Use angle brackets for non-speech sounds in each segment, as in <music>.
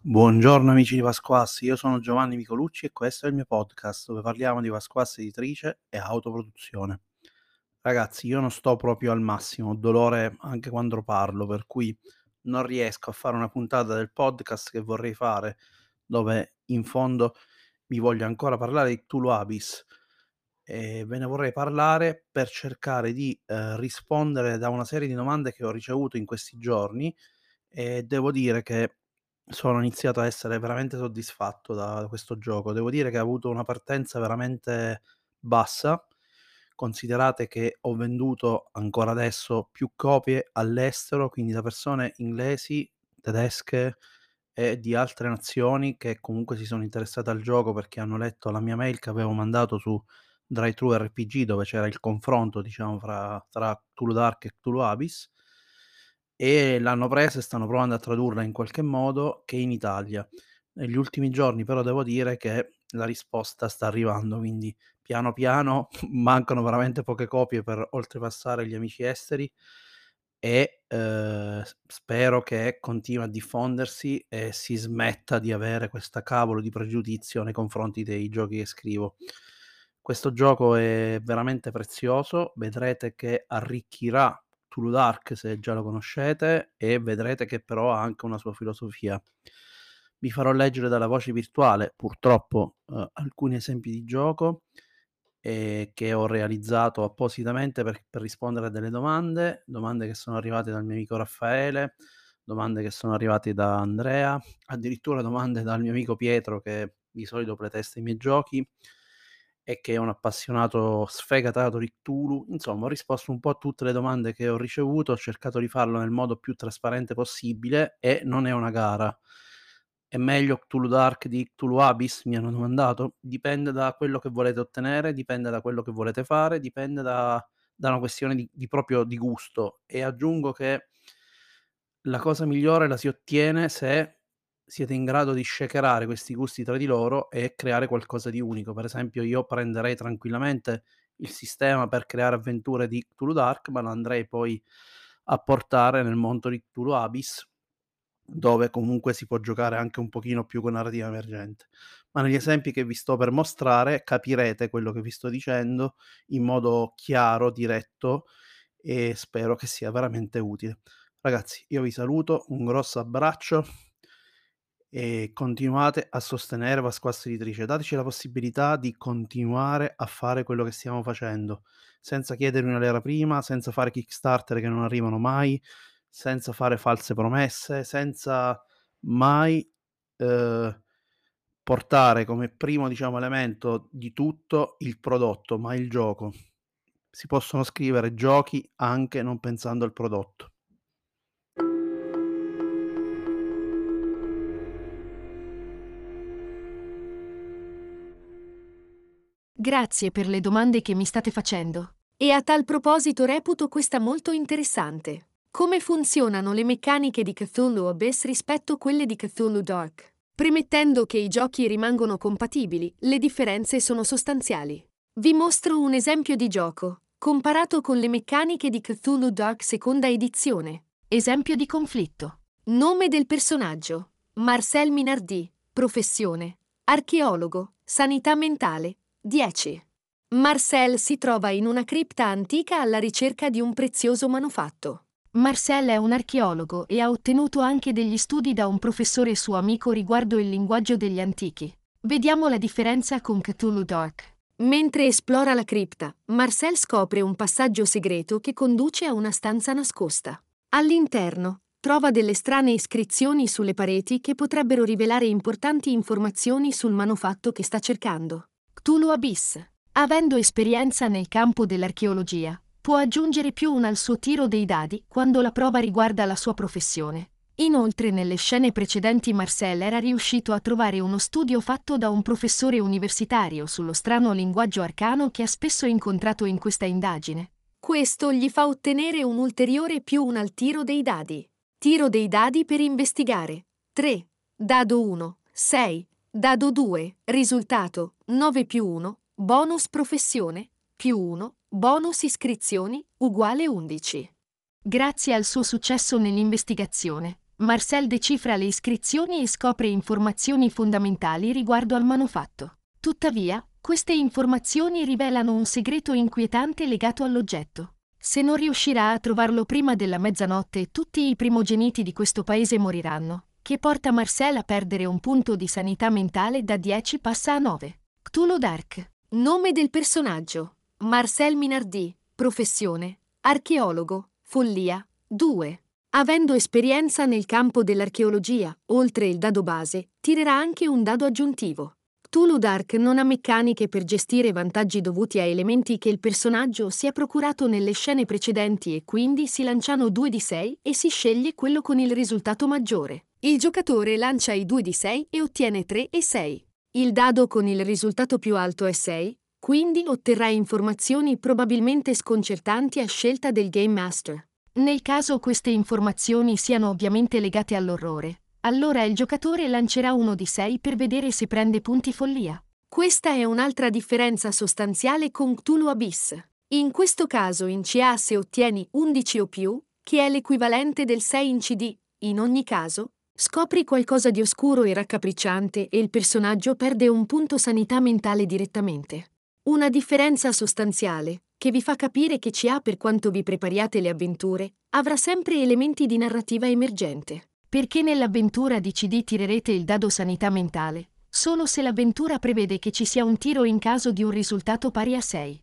Buongiorno amici di Pasquassi, io sono Giovanni Micolucci e questo è il mio podcast dove parliamo di Pasquassi editrice e autoproduzione. Ragazzi, io non sto proprio al massimo, ho dolore anche quando parlo, per cui non riesco a fare una puntata del podcast che vorrei fare, dove in fondo mi voglio ancora parlare di Cthulhu Abyss. E ve ne vorrei parlare per cercare di eh, rispondere da una serie di domande che ho ricevuto in questi giorni e devo dire che sono iniziato a essere veramente soddisfatto da questo gioco. Devo dire che ha avuto una partenza veramente bassa. Considerate che ho venduto ancora adesso più copie all'estero, quindi da persone inglesi, tedesche e di altre nazioni che comunque si sono interessate al gioco perché hanno letto la mia mail che avevo mandato su Drive-Thru RPG dove c'era il confronto, diciamo, fra, tra Cthulhu Dark e Cthulhu Abyss e l'hanno presa e stanno provando a tradurla in qualche modo che in Italia. Negli ultimi giorni però devo dire che la risposta sta arrivando, quindi piano piano <laughs> mancano veramente poche copie per oltrepassare gli amici esteri e eh, spero che continui a diffondersi e si smetta di avere questa cavolo di pregiudizio nei confronti dei giochi che scrivo. Questo gioco è veramente prezioso, vedrete che arricchirà Cthulhu Dark se già lo conoscete e vedrete che però ha anche una sua filosofia. Vi farò leggere dalla voce virtuale purtroppo eh, alcuni esempi di gioco eh, che ho realizzato appositamente per, per, rispondere a delle domande, domande che sono arrivate dal mio amico Raffaele, domande che sono arrivate da Andrea, addirittura domande dal mio amico Pietro che di solito pretesta i miei giochi e che è un appassionato sfegatato di Cthulhu. Insomma, ho risposto un po' a tutte le domande che ho ricevuto, ho cercato di farlo nel modo più trasparente possibile e non è una gara. È meglio Cthulhu Dark di Cthulhu Abyss? Mi hanno domandato. Dipende da quello che volete ottenere, dipende da quello che volete fare, dipende da, da una questione di, di proprio di gusto. E aggiungo che la cosa migliore la si ottiene se siete in grado di shakerare questi gusti tra di loro e creare qualcosa di unico. Per esempio, io prenderei tranquillamente il sistema per creare avventure di Cthulhu Dark, ma lo andrei poi a portare nel mondo di Cthulhu Abyss, dove comunque si può giocare anche un pochino più con narrativa emergente. Ma negli esempi che vi sto per mostrare capirete quello che vi sto dicendo in modo chiaro, diretto e spero che sia veramente utile. Ragazzi, io vi saluto, un grosso abbraccio e continuate a sostenere Pasquassa Editrice. Dateci la possibilità di continuare a fare quello che stiamo facendo, senza chiedervi una lira prima, senza fare Kickstarter che non arrivano mai, senza fare false promesse, senza mai eh, portare come primo diciamo, elemento di tutto il prodotto, ma il gioco. Si possono scrivere giochi anche non pensando al prodotto. Grazie per le domande che mi state facendo. E a tal proposito reputo questa molto interessante. Come funzionano le meccaniche di Cthulhu Abyss rispetto a quelle di Cthulhu Dark? Premettendo che i giochi rimangono compatibili, le differenze sono sostanziali. Vi mostro un esempio di gioco, comparato con le meccaniche di Cthulhu Dark seconda edizione. Esempio di conflitto. Nome del personaggio. Marcel Minardi. Professione. Archeologo. Sanità mentale. 10. Marcel si trova in una cripta antica alla ricerca di un prezioso manufatto. Marcel è un archeologo e ha ottenuto anche degli studi da un professore suo amico riguardo il linguaggio degli antichi. Vediamo la differenza con Cthulhu Dark. Mentre esplora la cripta, Marcel scopre un passaggio segreto che conduce a una stanza nascosta. All'interno, trova delle strane iscrizioni sulle pareti che potrebbero rivelare importanti informazioni sul manufatto che sta cercando. Cthulhu Abyss, avendo esperienza nel campo dell'archeologia, può aggiungere più un al suo tiro dei dadi quando la prova riguarda la sua professione. Inoltre nelle scene precedenti Marcel era riuscito a trovare uno studio fatto da un professore universitario sullo strano linguaggio arcano che ha spesso incontrato in questa indagine. Questo gli fa ottenere un ulteriore più un al tiro dei dadi. Tiro dei dadi per investigare. 3. Dado 1. 6. Dado 2, risultato 9 più 1, bonus professione, più 1, bonus iscrizioni, uguale 11. Grazie al suo successo nell'investigazione, Marcel decifra le iscrizioni e scopre informazioni fondamentali riguardo al manufatto. Tuttavia, queste informazioni rivelano un segreto inquietante legato all'oggetto. Se non riuscirà a trovarlo prima della mezzanotte, tutti i primogeniti di questo paese moriranno, che porta Marcel a perdere un punto di sanità mentale da 10 passa a 9. Cthulhu Dark. Nome del personaggio. Marcel Minardi. Professione. Archeologo. Follia. 2. Avendo esperienza nel campo dell'archeologia, oltre il dado base, tirerà anche un dado aggiuntivo. Cthulhu Dark non ha meccaniche per gestire vantaggi dovuti a elementi che il personaggio si è procurato nelle scene precedenti e quindi si lanciano 2 di 6 e si sceglie quello con il risultato maggiore. Il giocatore lancia i 2 di 6 e ottiene 3 e 6. Il dado con il risultato più alto è 6, quindi otterrà informazioni probabilmente sconcertanti a scelta del Game Master. Nel caso queste informazioni siano ovviamente legate all'orrore, allora il giocatore lancerà uno di 6 per vedere se prende punti follia. Questa è un'altra differenza sostanziale con Cthulhu Abyss. In questo caso in CA se ottieni 11 o più, che è l'equivalente del 6 in CD, in ogni caso, scopri qualcosa di oscuro e raccapricciante e il personaggio perde un punto sanità mentale direttamente. Una differenza sostanziale, che vi fa capire che CA per quanto vi prepariate le avventure, avrà sempre elementi di narrativa emergente. Perché nell'avventura di CD tirerete il dado sanità mentale, solo se l'avventura prevede che ci sia un tiro in caso di un risultato pari a 6.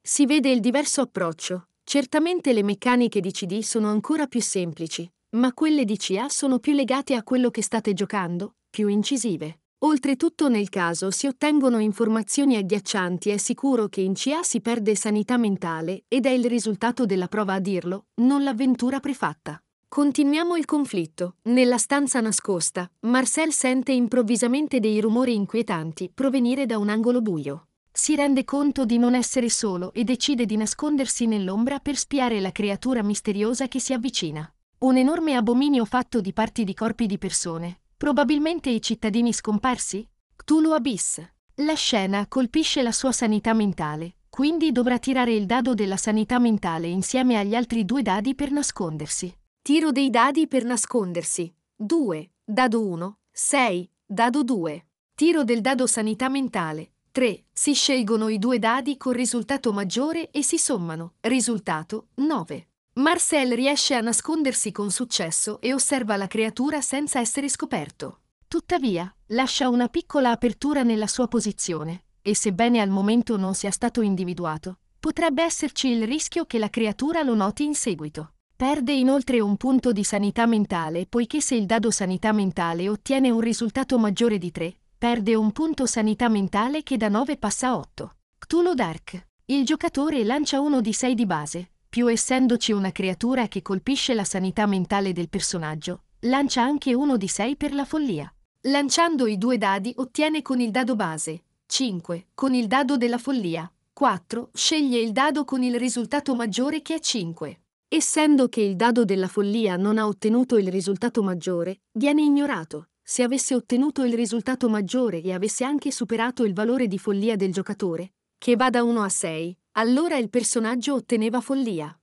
Si vede il diverso approccio. Certamente le meccaniche di CD sono ancora più semplici, ma quelle di CA sono più legate a quello che state giocando, più incisive. Oltretutto nel caso si ottengono informazioni agghiaccianti è sicuro che in CA si perde sanità mentale ed è il risultato della prova a dirlo, non l'avventura prefatta. Continuiamo il conflitto. Nella stanza nascosta, Marcel sente improvvisamente dei rumori inquietanti provenire da un angolo buio. Si rende conto di non essere solo e decide di nascondersi nell'ombra per spiare la creatura misteriosa che si avvicina. Un enorme abominio fatto di parti di corpi di persone. Probabilmente i cittadini scomparsi? Cthulhu Abyss. La scena colpisce la sua sanità mentale, quindi dovrà tirare il dado della sanità mentale insieme agli altri due dadi per nascondersi. Tiro dei dadi per nascondersi. 2. Dado 1. 6. Dado 2. Tiro del dado sanità mentale. 3. Si scelgono i due dadi con risultato maggiore e si sommano. Risultato 9. Marcel riesce a nascondersi con successo e osserva la creatura senza essere scoperto. Tuttavia, lascia una piccola apertura nella sua posizione, e sebbene al momento non sia stato individuato, potrebbe esserci il rischio che la creatura lo noti in seguito. Perde inoltre un punto di sanità mentale poiché se il dado sanità mentale ottiene un risultato maggiore di 3, perde un punto sanità mentale che da 9 passa a 8. Cthulhu Dark. Il giocatore lancia uno di 6 di base, più essendoci una creatura che colpisce la sanità mentale del personaggio, lancia anche uno di 6 per la follia. Lanciando i due dadi ottiene con il dado base 5, con il dado della follia 4, sceglie il dado con il risultato maggiore che è 5. Essendo che il dado della follia non ha ottenuto il risultato maggiore, viene ignorato. Se avesse ottenuto il risultato maggiore e avesse anche superato il valore di follia del giocatore, che va da 1 a 6, allora il personaggio otteneva follia.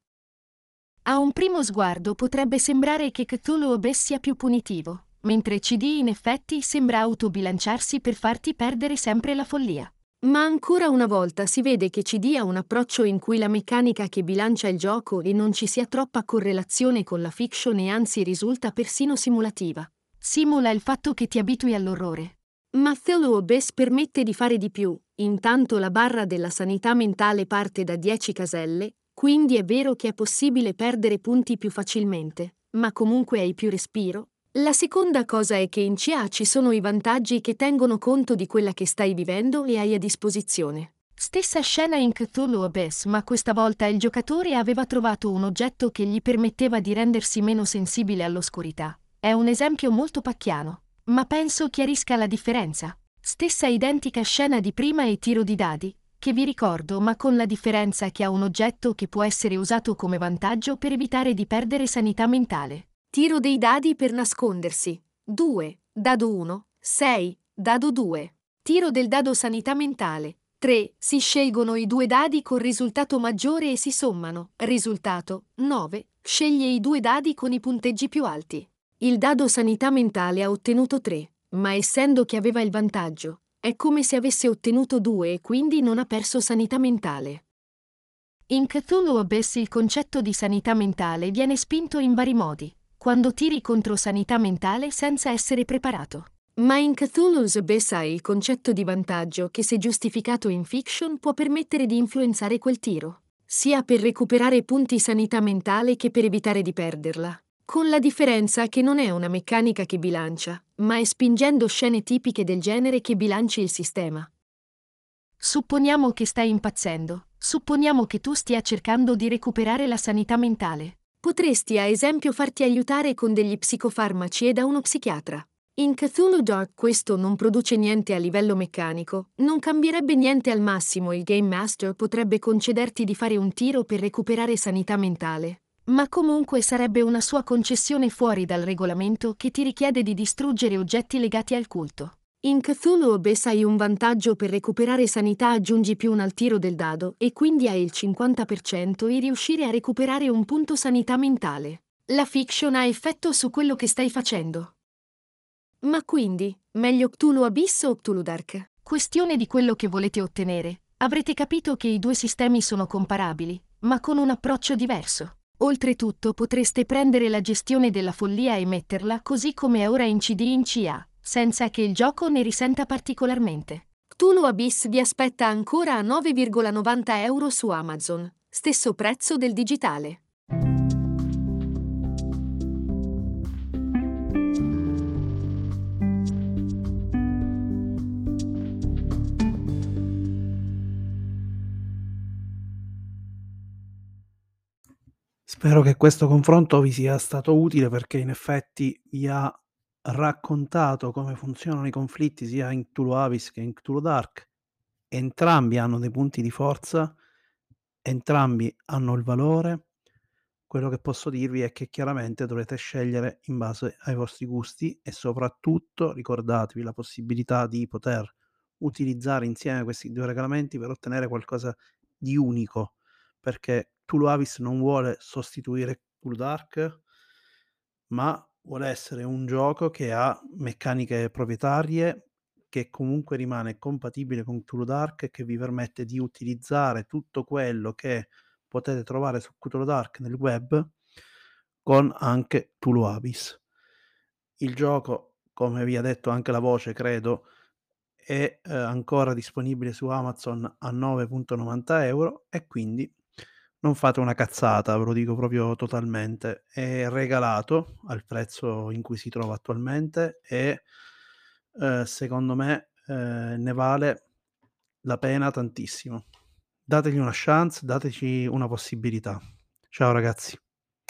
A un primo sguardo potrebbe sembrare che Cthulhu Abyss sia più punitivo, mentre CD in effetti sembra autobilanciarsi per farti perdere sempre la follia. Ma ancora una volta si vede che ci dia un approccio in cui la meccanica che bilancia il gioco e non ci sia troppa correlazione con la fiction e anzi risulta persino simulativa. Simula il fatto che ti abitui all'orrore. Ma Thelu Abyss permette di fare di più, intanto la barra della sanità mentale parte da 10 caselle, quindi è vero che è possibile perdere punti più facilmente, ma comunque hai più respiro, la seconda cosa è che in CA ci sono i vantaggi che tengono conto di quella che stai vivendo e hai a disposizione. Stessa scena in Cthulhu Abyss, ma questa volta il giocatore aveva trovato un oggetto che gli permetteva di rendersi meno sensibile all'oscurità. È un esempio molto pacchiano, ma penso chiarisca la differenza. Stessa identica scena di prima e tiro di dadi, che vi ricordo, ma con la differenza che ha un oggetto che può essere usato come vantaggio per evitare di perdere sanità mentale. Tiro dei dadi per nascondersi. 2. Dado 1. 6. Dado 2. Tiro del dado sanità mentale. 3. Si scelgono i due dadi con risultato maggiore e si sommano. Risultato 9. Sceglie i due dadi con i punteggi più alti. Il dado sanità mentale ha ottenuto 3, ma essendo che aveva il vantaggio, è come se avesse ottenuto 2 e quindi non ha perso sanità mentale. In Cthulhu Abyss il concetto di sanità mentale viene spinto in vari modi, quando tiri contro sanità mentale senza essere preparato. Ma in Cthulhu's Abyss hai il concetto di vantaggio che se giustificato in fiction può permettere di influenzare quel tiro, sia per recuperare punti sanità mentale che per evitare di perderla. Con la differenza che non è una meccanica che bilancia, ma è spingendo scene tipiche del genere che bilanci il sistema. Supponiamo che stai impazzendo, supponiamo che tu stia cercando di recuperare la sanità mentale. Potresti a esempio farti aiutare con degli psicofarmaci e da uno psichiatra. In Cthulhu Dark questo non produce niente a livello meccanico, non cambierebbe niente al massimo il Game Master potrebbe concederti di fare un tiro per recuperare sanità mentale. Ma comunque sarebbe una sua concessione fuori dal regolamento che ti richiede di distruggere oggetti legati al culto. In Cthulhu Abyss hai un vantaggio per recuperare sanità aggiungi più un al tiro del dado e quindi hai il 50% e riuscire a recuperare un punto sanità mentale. La fiction ha effetto su quello che stai facendo. Ma quindi, meglio Cthulhu Abyss o Cthulhu Dark? Questione di quello che volete ottenere. Avrete capito che i due sistemi sono comparabili, ma con un approccio diverso. Oltretutto potreste prendere la gestione della follia e metterla così come è ora in CD in CA senza che il gioco ne risenta particolarmente. Cthulhu Abyss vi aspetta ancora a 9,90 euro su Amazon, stesso prezzo del digitale. Spero che questo confronto vi sia stato utile perché in effetti vi ha raccontato come funzionano i conflitti sia in Cthulhu Abyss che in Cthulhu Dark. Entrambi hanno dei punti di forza, entrambi hanno il valore. Quello che posso dirvi è che chiaramente dovrete scegliere in base ai vostri gusti e soprattutto ricordatevi la possibilità di poter utilizzare insieme questi due regolamenti per ottenere qualcosa di unico, perché Cthulhu Abyss non vuole sostituire Cthulhu Dark, ma vuole essere un gioco che ha meccaniche proprietarie, che comunque rimane compatibile con Cthulhu Dark e che vi permette di utilizzare tutto quello che potete trovare su Cthulhu Dark nel web con anche Cthulhu Abyss. Il gioco, come vi ha detto anche la voce, credo, è eh, ancora disponibile su Amazon a 9,90 euro e quindi non fate una cazzata, ve lo dico proprio totalmente. È regalato al prezzo in cui si trova attualmente e eh, secondo me eh, ne vale la pena tantissimo. Dategli una chance, dateci una possibilità. Ciao ragazzi.